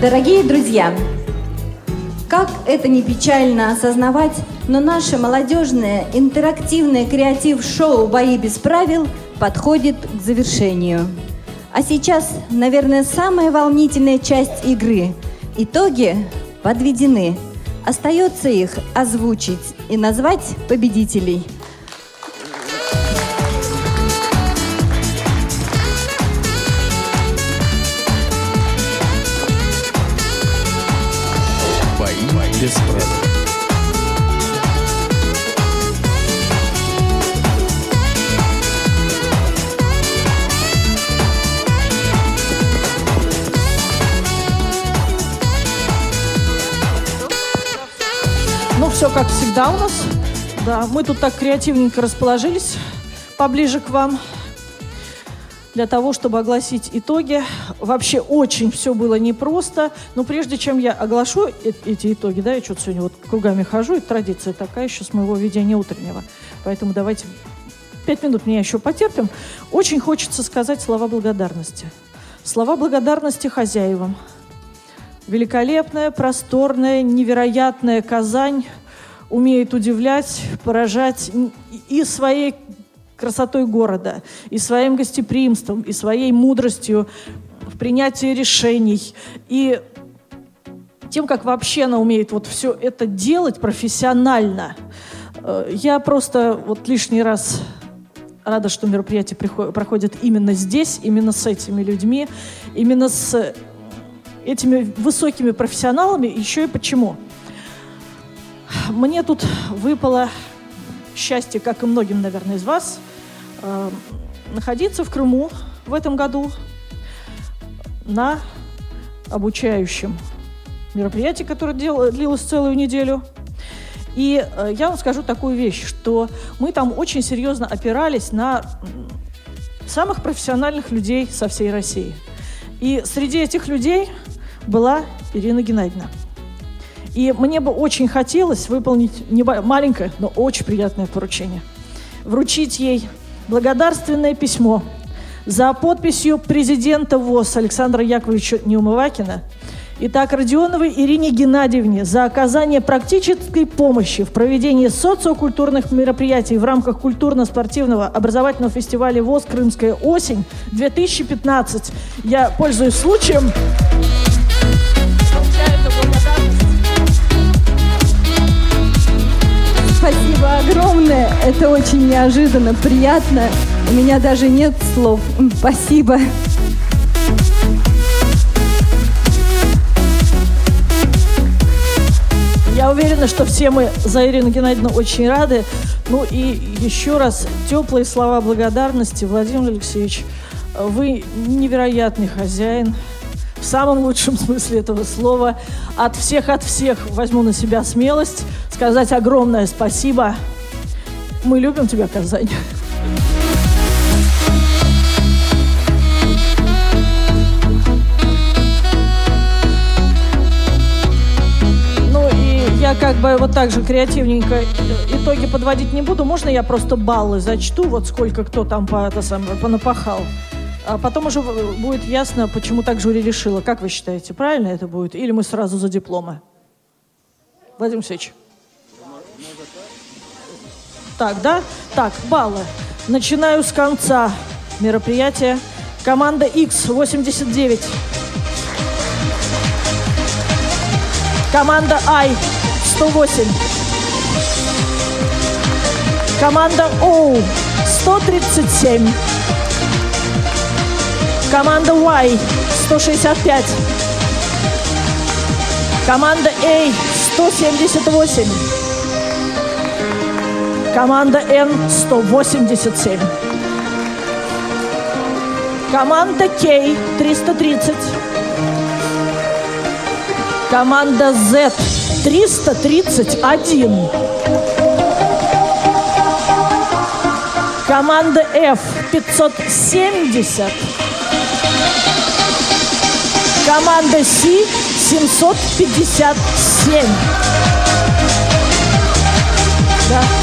Дорогие друзья, как это не печально осознавать, но наше молодежное интерактивное креатив-шоу «Бои без правил» подходит к завершению. А сейчас, наверное, самая волнительная часть игры. Итоги подведены. Остается их озвучить и назвать победителей – все как всегда у нас. Да, мы тут так креативненько расположились поближе к вам для того, чтобы огласить итоги. Вообще очень все было непросто, но прежде чем я оглашу э эти итоги, да, я что-то сегодня вот кругами хожу, и традиция такая еще с моего ведения утреннего, поэтому давайте пять минут меня еще потерпим. Очень хочется сказать слова благодарности. Слова благодарности хозяевам. Великолепная, просторная, невероятная Казань умеет удивлять, поражать и своей красотой города, и своим гостеприимством, и своей мудростью в принятии решений, и тем, как вообще она умеет вот все это делать профессионально. Э, я просто вот лишний раз рада, что мероприятие проходит именно здесь, именно с этими людьми, именно с этими высокими профессионалами. Еще и почему? Мне тут выпало счастье, как и многим, наверное, из вас, э, находиться в Крыму в этом году на обучающем мероприятии, которое дел, длилось целую неделю. И э, я вам скажу такую вещь, что мы там очень серьезно опирались на самых профессиональных людей со всей России. И среди этих людей была Ирина Геннадьевна. И мне бы очень хотелось выполнить не маленькое, но очень приятное поручение. Вручить ей благодарственное письмо за подписью президента ВОЗ Александра Яковлевича Неумывакина и так Родионовой Ирине Геннадьевне за оказание практической помощи в проведении социокультурных мероприятий в рамках культурно-спортивного образовательного фестиваля ВОЗ «Крымская осень-2015». Я пользуюсь случаем. Спасибо огромное. Это очень неожиданно, приятно. У меня даже нет слов. Спасибо. Я уверена, что все мы за Ирину Геннадьевну очень рады. Ну и еще раз теплые слова благодарности. Владимир Алексеевич, вы невероятный хозяин, в самом лучшем смысле этого слова. От всех, от всех возьму на себя смелость сказать огромное спасибо. Мы любим тебя, Казань. Ну и я как бы вот так же креативненько итоги подводить не буду. Можно я просто баллы зачту, вот сколько кто там по, это самое, понапахал? А потом уже будет ясно, почему так жюри решило. Как вы считаете, правильно это будет? Или мы сразу за дипломы? Владимир Алексеевич. Так, да? Так, баллы. Начинаю с конца мероприятия. Команда X 89. Команда I 108. Команда O 137. Команда Y 165. Команда A 178. Команда N 187. Команда K 330. Команда Z 331. Команда F 570. Команда Си 757. Да.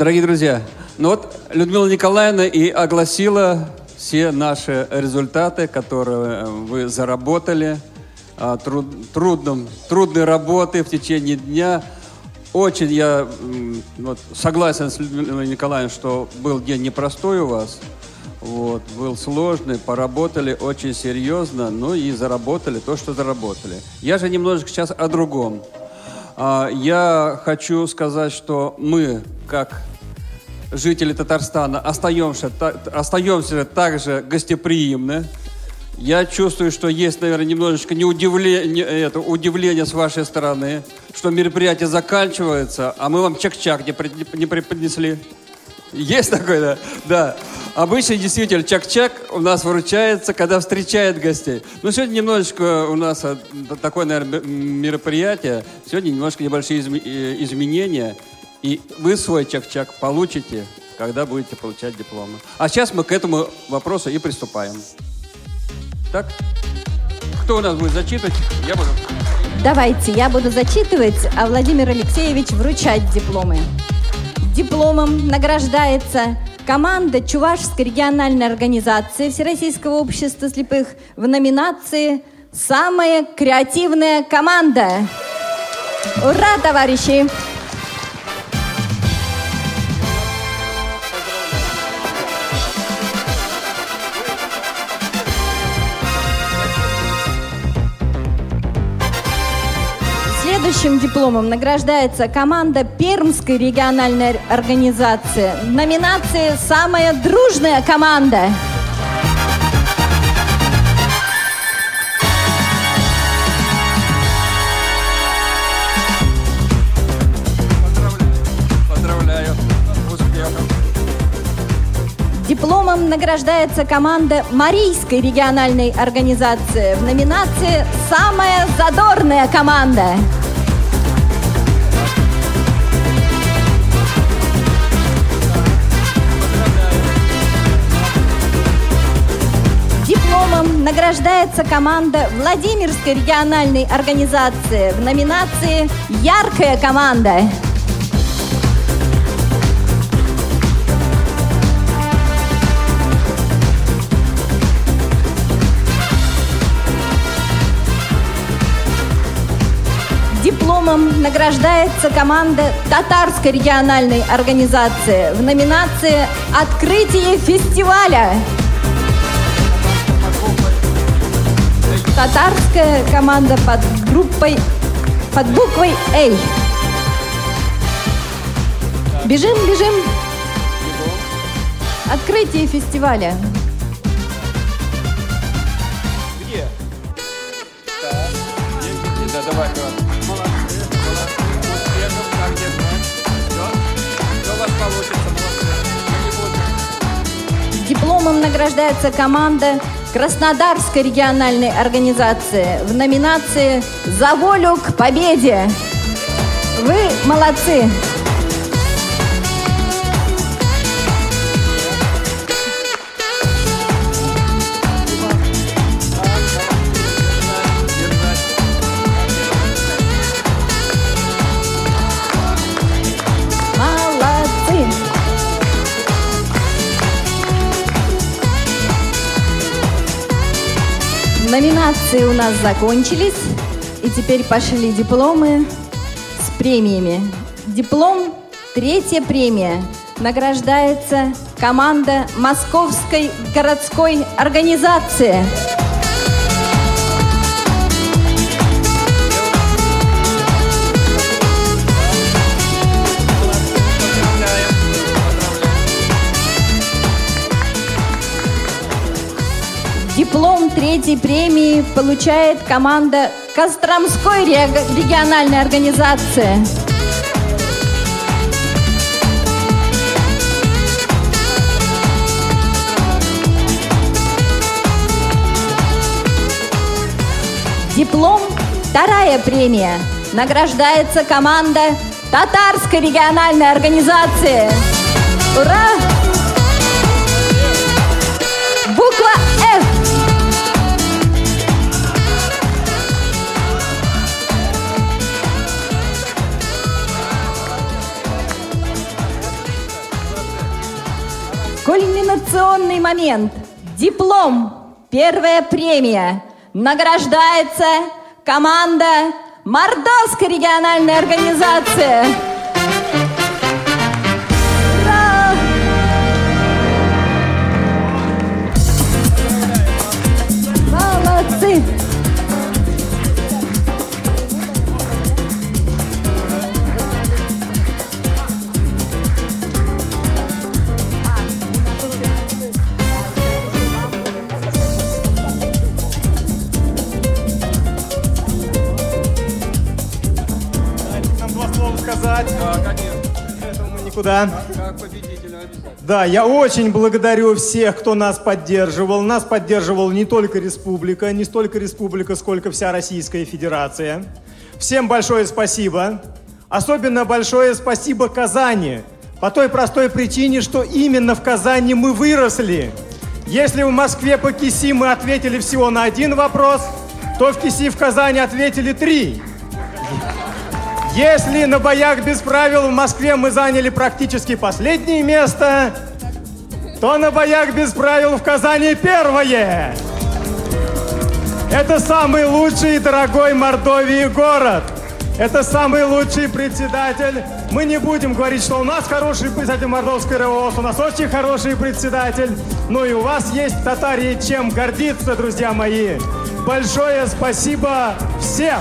Дорогие друзья, ну вот Людмила Николаевна и огласила все наши результаты, которые вы заработали а, труд, трудном, трудной работы в течение дня. Очень я вот, согласен с Людмилой Николаевной, что был день непростой у вас. Вот, был сложный, поработали очень серьезно, ну и заработали то, что заработали. Я же немножечко сейчас о другом. А, я хочу сказать, что мы, как жители Татарстана, остаемся, остаемся также гостеприимны. Я чувствую, что есть, наверное, немножечко неудивление, это, удивление с вашей стороны, что мероприятие заканчивается, а мы вам чак-чак не, не преподнесли. Есть такое, да? Да. Обычно действительно чак-чак у нас выручается, когда встречает гостей. Но сегодня немножечко у нас э, такое, наверное, мероприятие. Сегодня немножко небольшие э, изменения. И вы свой чак-чак получите, когда будете получать дипломы. А сейчас мы к этому вопросу и приступаем. Так? Кто у нас будет зачитывать? Я буду. Давайте, я буду зачитывать, а Владимир Алексеевич вручать дипломы. Дипломом награждается команда Чувашской региональной организации Всероссийского общества слепых в номинации «Самая креативная команда». Ура, товарищи! Следующим дипломом награждается команда Пермской региональной организации в номинации «Самая дружная команда». Поздравляю. Дипломом награждается команда Марийской региональной организации в номинации «Самая задорная команда». Награждается команда Владимирской региональной организации в номинации «Яркая команда». Дипломом награждается команда Татарской региональной организации в номинации «Открытие фестиваля». Татарская команда под группой, под буквой «Эй». Бежим, бежим. Открытие фестиваля. Где? Да, давай. Дипломом награждается команда Краснодарской региональной организации в номинации «За волю к победе». Вы молодцы! Номинации у нас закончились, и теперь пошли дипломы с премиями. Диплом «Третья премия» награждается команда Московской городской организации. Диплом третьей премии получает команда Костромской рег- региональной организации. Диплом вторая премия награждается команда Татарской региональной организации. Ура! Буква F. Сенсационный момент. Диплом. Первая премия. Награждается команда Мордовской региональной организации. Обязательно. Да, я очень благодарю всех, кто нас поддерживал. Нас поддерживала не только республика, не столько республика, сколько вся Российская Федерация. Всем большое спасибо. Особенно большое спасибо Казани. По той простой причине, что именно в Казани мы выросли. Если в Москве по КИСИ мы ответили всего на один вопрос, то в КИСИ в Казани ответили три. Если на боях без правил в Москве мы заняли практически последнее место, то на боях без правил в Казани первое. Это самый лучший и дорогой Мордовии город. Это самый лучший председатель. Мы не будем говорить, что у нас хороший председатель Мордовской РОС, у нас очень хороший председатель. Ну и у вас есть Татарии чем гордиться, друзья мои. Большое спасибо всем!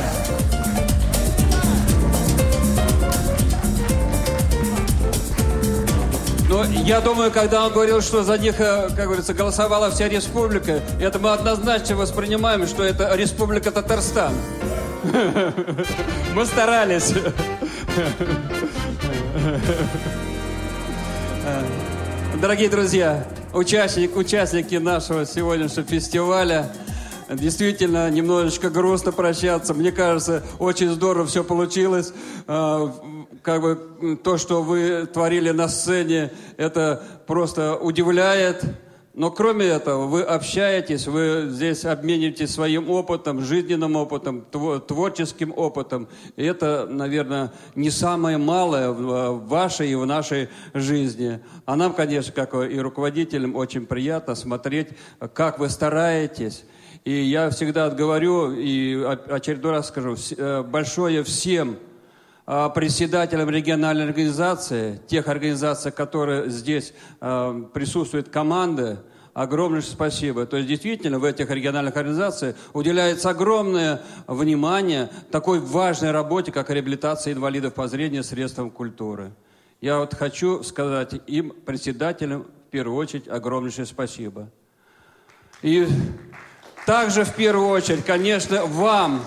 Но я думаю, когда он говорил, что за них, э, как говорится, голосовала вся республика, это мы однозначно воспринимаем, что это республика Татарстан. Мы старались. Дорогие друзья, участник, участники нашего сегодняшнего фестиваля, Действительно, немножечко грустно прощаться. Мне кажется, очень здорово все получилось. Как бы то, что вы творили на сцене, это просто удивляет. Но кроме этого, вы общаетесь, вы здесь обмениваетесь своим опытом, жизненным опытом, тво- творческим опытом. И это, наверное, не самое малое в в вашей и в нашей жизни. А нам, конечно, как и руководителям, очень приятно смотреть, как вы стараетесь. И я всегда говорю, и очередной раз скажу, э, большое всем а, председателям региональной организации, тех организаций, которые здесь а, присутствуют команды, огромное спасибо. То есть действительно в этих региональных организациях уделяется огромное внимание такой важной работе, как реабилитация инвалидов по зрению средством культуры. Я вот хочу сказать им, председателям, в первую очередь, огромнейшее спасибо. И также в первую очередь, конечно, вам,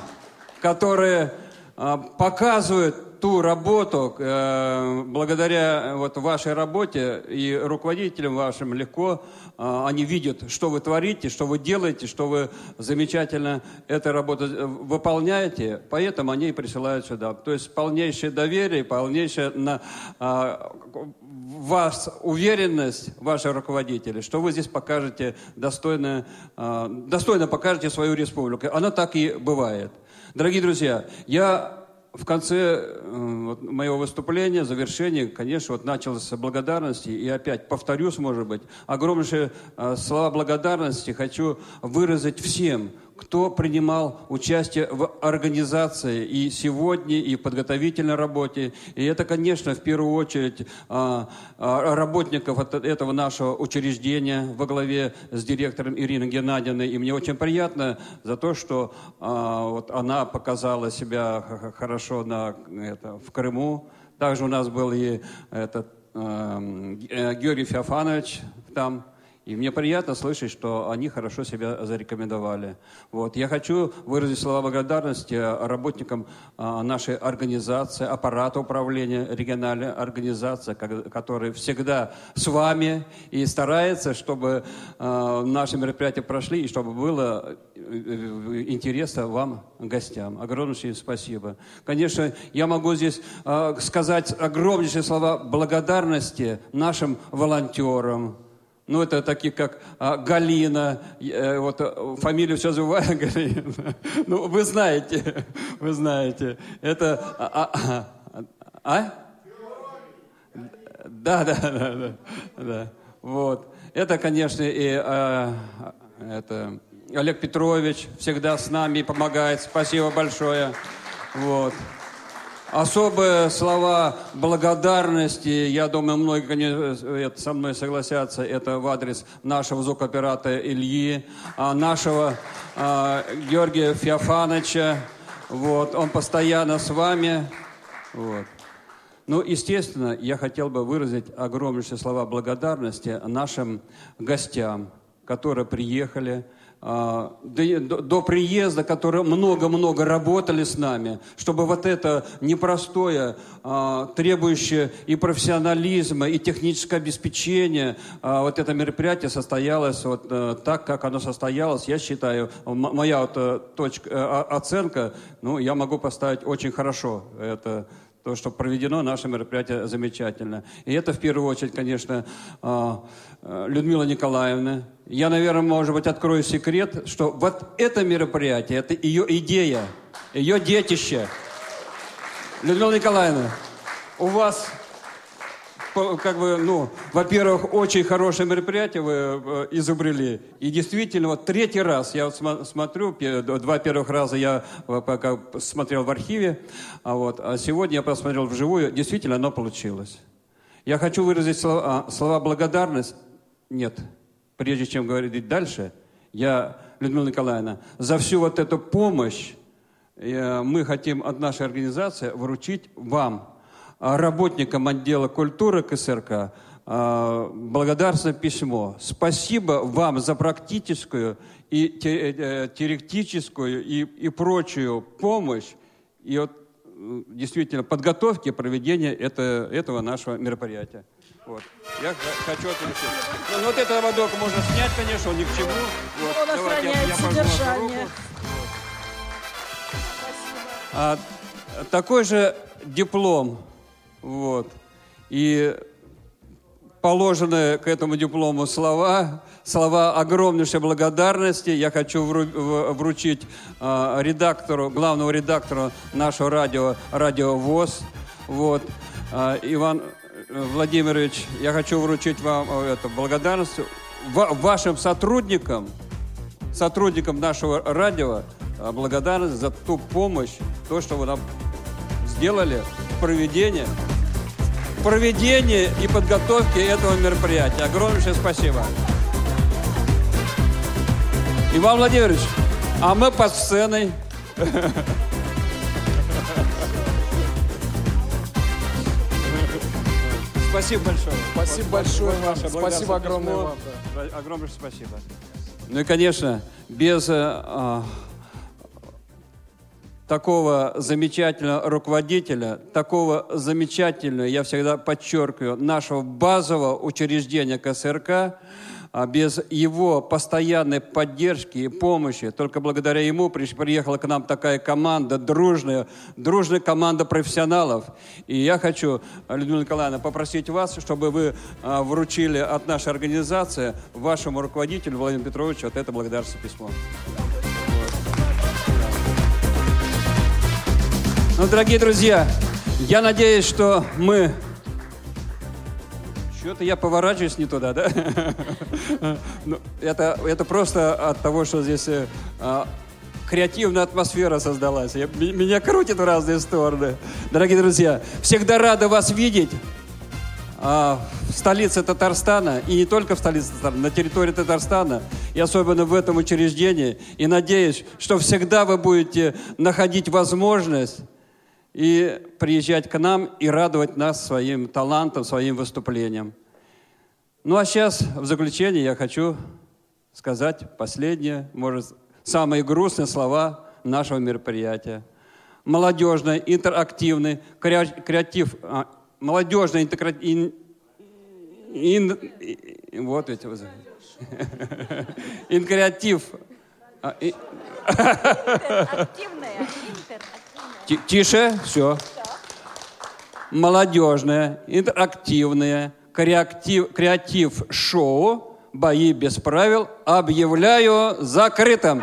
которые а, показывают ту работу, э, благодаря вот вашей работе и руководителям вашим легко, а, они видят, что вы творите, что вы делаете, что вы замечательно эту работу э, выполняете, поэтому они и присылают сюда. То есть полнейшее доверие, полнейшее на, в вас уверенность, ваши руководители, что вы здесь покажете достойно, а, достойно покажете свою республику. Оно так и бывает. Дорогие друзья, я в конце э, вот, моего выступления, завершения, конечно, вот начал с благодарности. И опять повторюсь, может быть, огромнейшие э, слова благодарности хочу выразить всем, кто принимал участие в организации и сегодня, и в подготовительной работе. И это, конечно, в первую очередь а, а, работников от этого нашего учреждения во главе с директором Ириной Геннадьевной. И мне очень приятно за то, что а, вот она показала себя хорошо на, это, в Крыму. Также у нас был и этот, эм, э, Георгий Феофанович там. И мне приятно слышать, что они хорошо себя зарекомендовали. Вот. Я хочу выразить слова благодарности работникам а, нашей организации, аппарата управления региональной организации, ко- которые всегда с вами и стараются, чтобы а, наши мероприятия прошли и чтобы было э, э, интересно вам, гостям. Огромнейшее спасибо. Конечно, я могу здесь сказать огромнейшие слова благодарности нашим волонтерам, ну, это такие, как а, Галина, э, вот э, фамилию все забываю, Галина. Ну, вы знаете, вы знаете. Это... А? а, а, а? Да, да, да, да, да. Вот. это, конечно, и э, это Олег Петрович всегда с нами и помогает. Спасибо большое. Вот. Особые слова благодарности, я думаю, многие конечно, со мной согласятся, это в адрес нашего звукооператора Ильи, а нашего а, Георгия Феофановича. Вот, он постоянно с вами. Вот. Ну, естественно, я хотел бы выразить огромнейшие слова благодарности нашим гостям, которые приехали, до, до приезда, которые много-много работали с нами, чтобы вот это непростое, а, требующее и профессионализма, и техническое обеспечение, а, вот это мероприятие состоялось вот э, так, как оно состоялось. Я считаю, моя вот э, точка, э, оценка, ну, я могу поставить очень хорошо. Это то, что проведено наше мероприятие замечательно. И это в первую очередь, конечно, Людмила Николаевна, я, наверное, может быть, открою секрет, что вот это мероприятие, это ее идея, ее детище. Людмила Николаевна, у вас, как бы, ну, во-первых, очень хорошее мероприятие вы э, изобрели. И действительно, вот третий раз, я вот смотрю, два первых раза я э, пока смотрел в архиве, а, вот, а сегодня я посмотрел вживую, действительно, оно получилось. Я хочу выразить слова, слова благодарность. Нет, прежде чем говорить дальше, я, Людмила Николаевна, за всю вот эту помощь э, мы хотим от нашей организации вручить вам, а, работникам отдела культуры КСРК, а, благодарственное письмо. Спасибо вам за практическую и э, теоретическую и, и прочую помощь и вот, действительно подготовки проведения это, этого нашего мероприятия. Вот. Я хочу это Ну, вот это водок можно снять, конечно, он ни к чему. Вот. Он Давайте я, я содержание. А, такой же диплом. Вот. И положенные к этому диплому слова, слова огромнейшей благодарности. Я хочу вручить э, редактору, главному редактору нашего радио, радио ВОЗ. Вот. Э, Иван Владимирович, я хочу вручить вам э, эту благодарность вашим сотрудникам, сотрудникам нашего радио, э, благодарность за ту помощь, то, что вы нам сделали в проведении, в проведении и подготовке этого мероприятия. Огромнейшее спасибо. Иван Владимирович, а мы под сценой. Спасибо большое. Спасибо большое вам. Спасибо огромное вам. Огромное спасибо. Ну и, конечно, без э, а, такого замечательного руководителя, такого замечательного, я всегда подчеркиваю, нашего базового учреждения КСРК, без его постоянной поддержки и помощи, только благодаря ему приехала к нам такая команда, дружная, дружная команда профессионалов. И я хочу, Людмила Николаевна, попросить вас, чтобы вы а, вручили от нашей организации вашему руководителю Владимиру Петровичу вот это благодарственное письмо. Ну, дорогие друзья, я надеюсь, что мы что-то я поворачиваюсь не туда, да? ну, это, это просто от того, что здесь э, а, креативная атмосфера создалась. Я, меня крутит в разные стороны. Дорогие друзья, всегда рада вас видеть а, в столице Татарстана, и не только в столице Татарстана, на территории Татарстана, и особенно в этом учреждении. И надеюсь, что всегда вы будете находить возможность и приезжать к нам и радовать нас своим талантом, своим выступлением. Ну а сейчас, в заключение, я хочу сказать последние, может, самые грустные слова нашего мероприятия. Молодежный, интерактивный, креатив, а, молодежный, интерактивный, ин, ин, вот эти вот. Инкреатив. А, Тише, все. Молодежное, интерактивное, креатив, креатив шоу «Бои без правил» объявляю закрытым.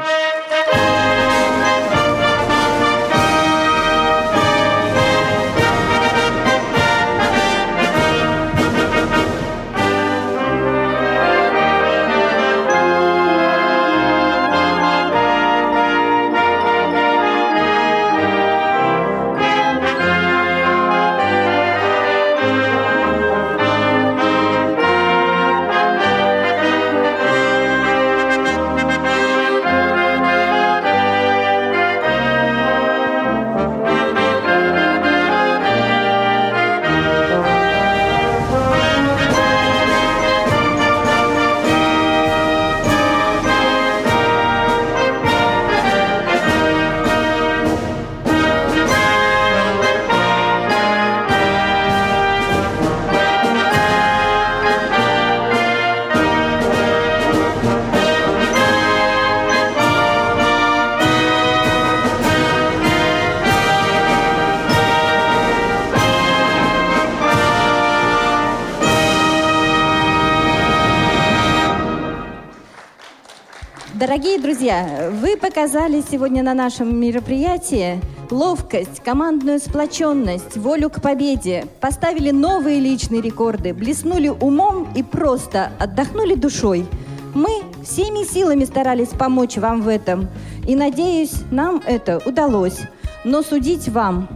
Дорогие друзья, вы показали сегодня на нашем мероприятии ловкость, командную сплоченность, волю к победе, поставили новые личные рекорды, блеснули умом и просто отдохнули душой. Мы всеми силами старались помочь вам в этом, и, надеюсь, нам это удалось. Но судить вам.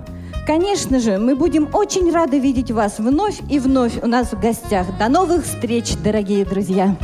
Конечно же, мы будем очень рады видеть вас вновь и вновь у нас в гостях. До новых встреч, дорогие друзья!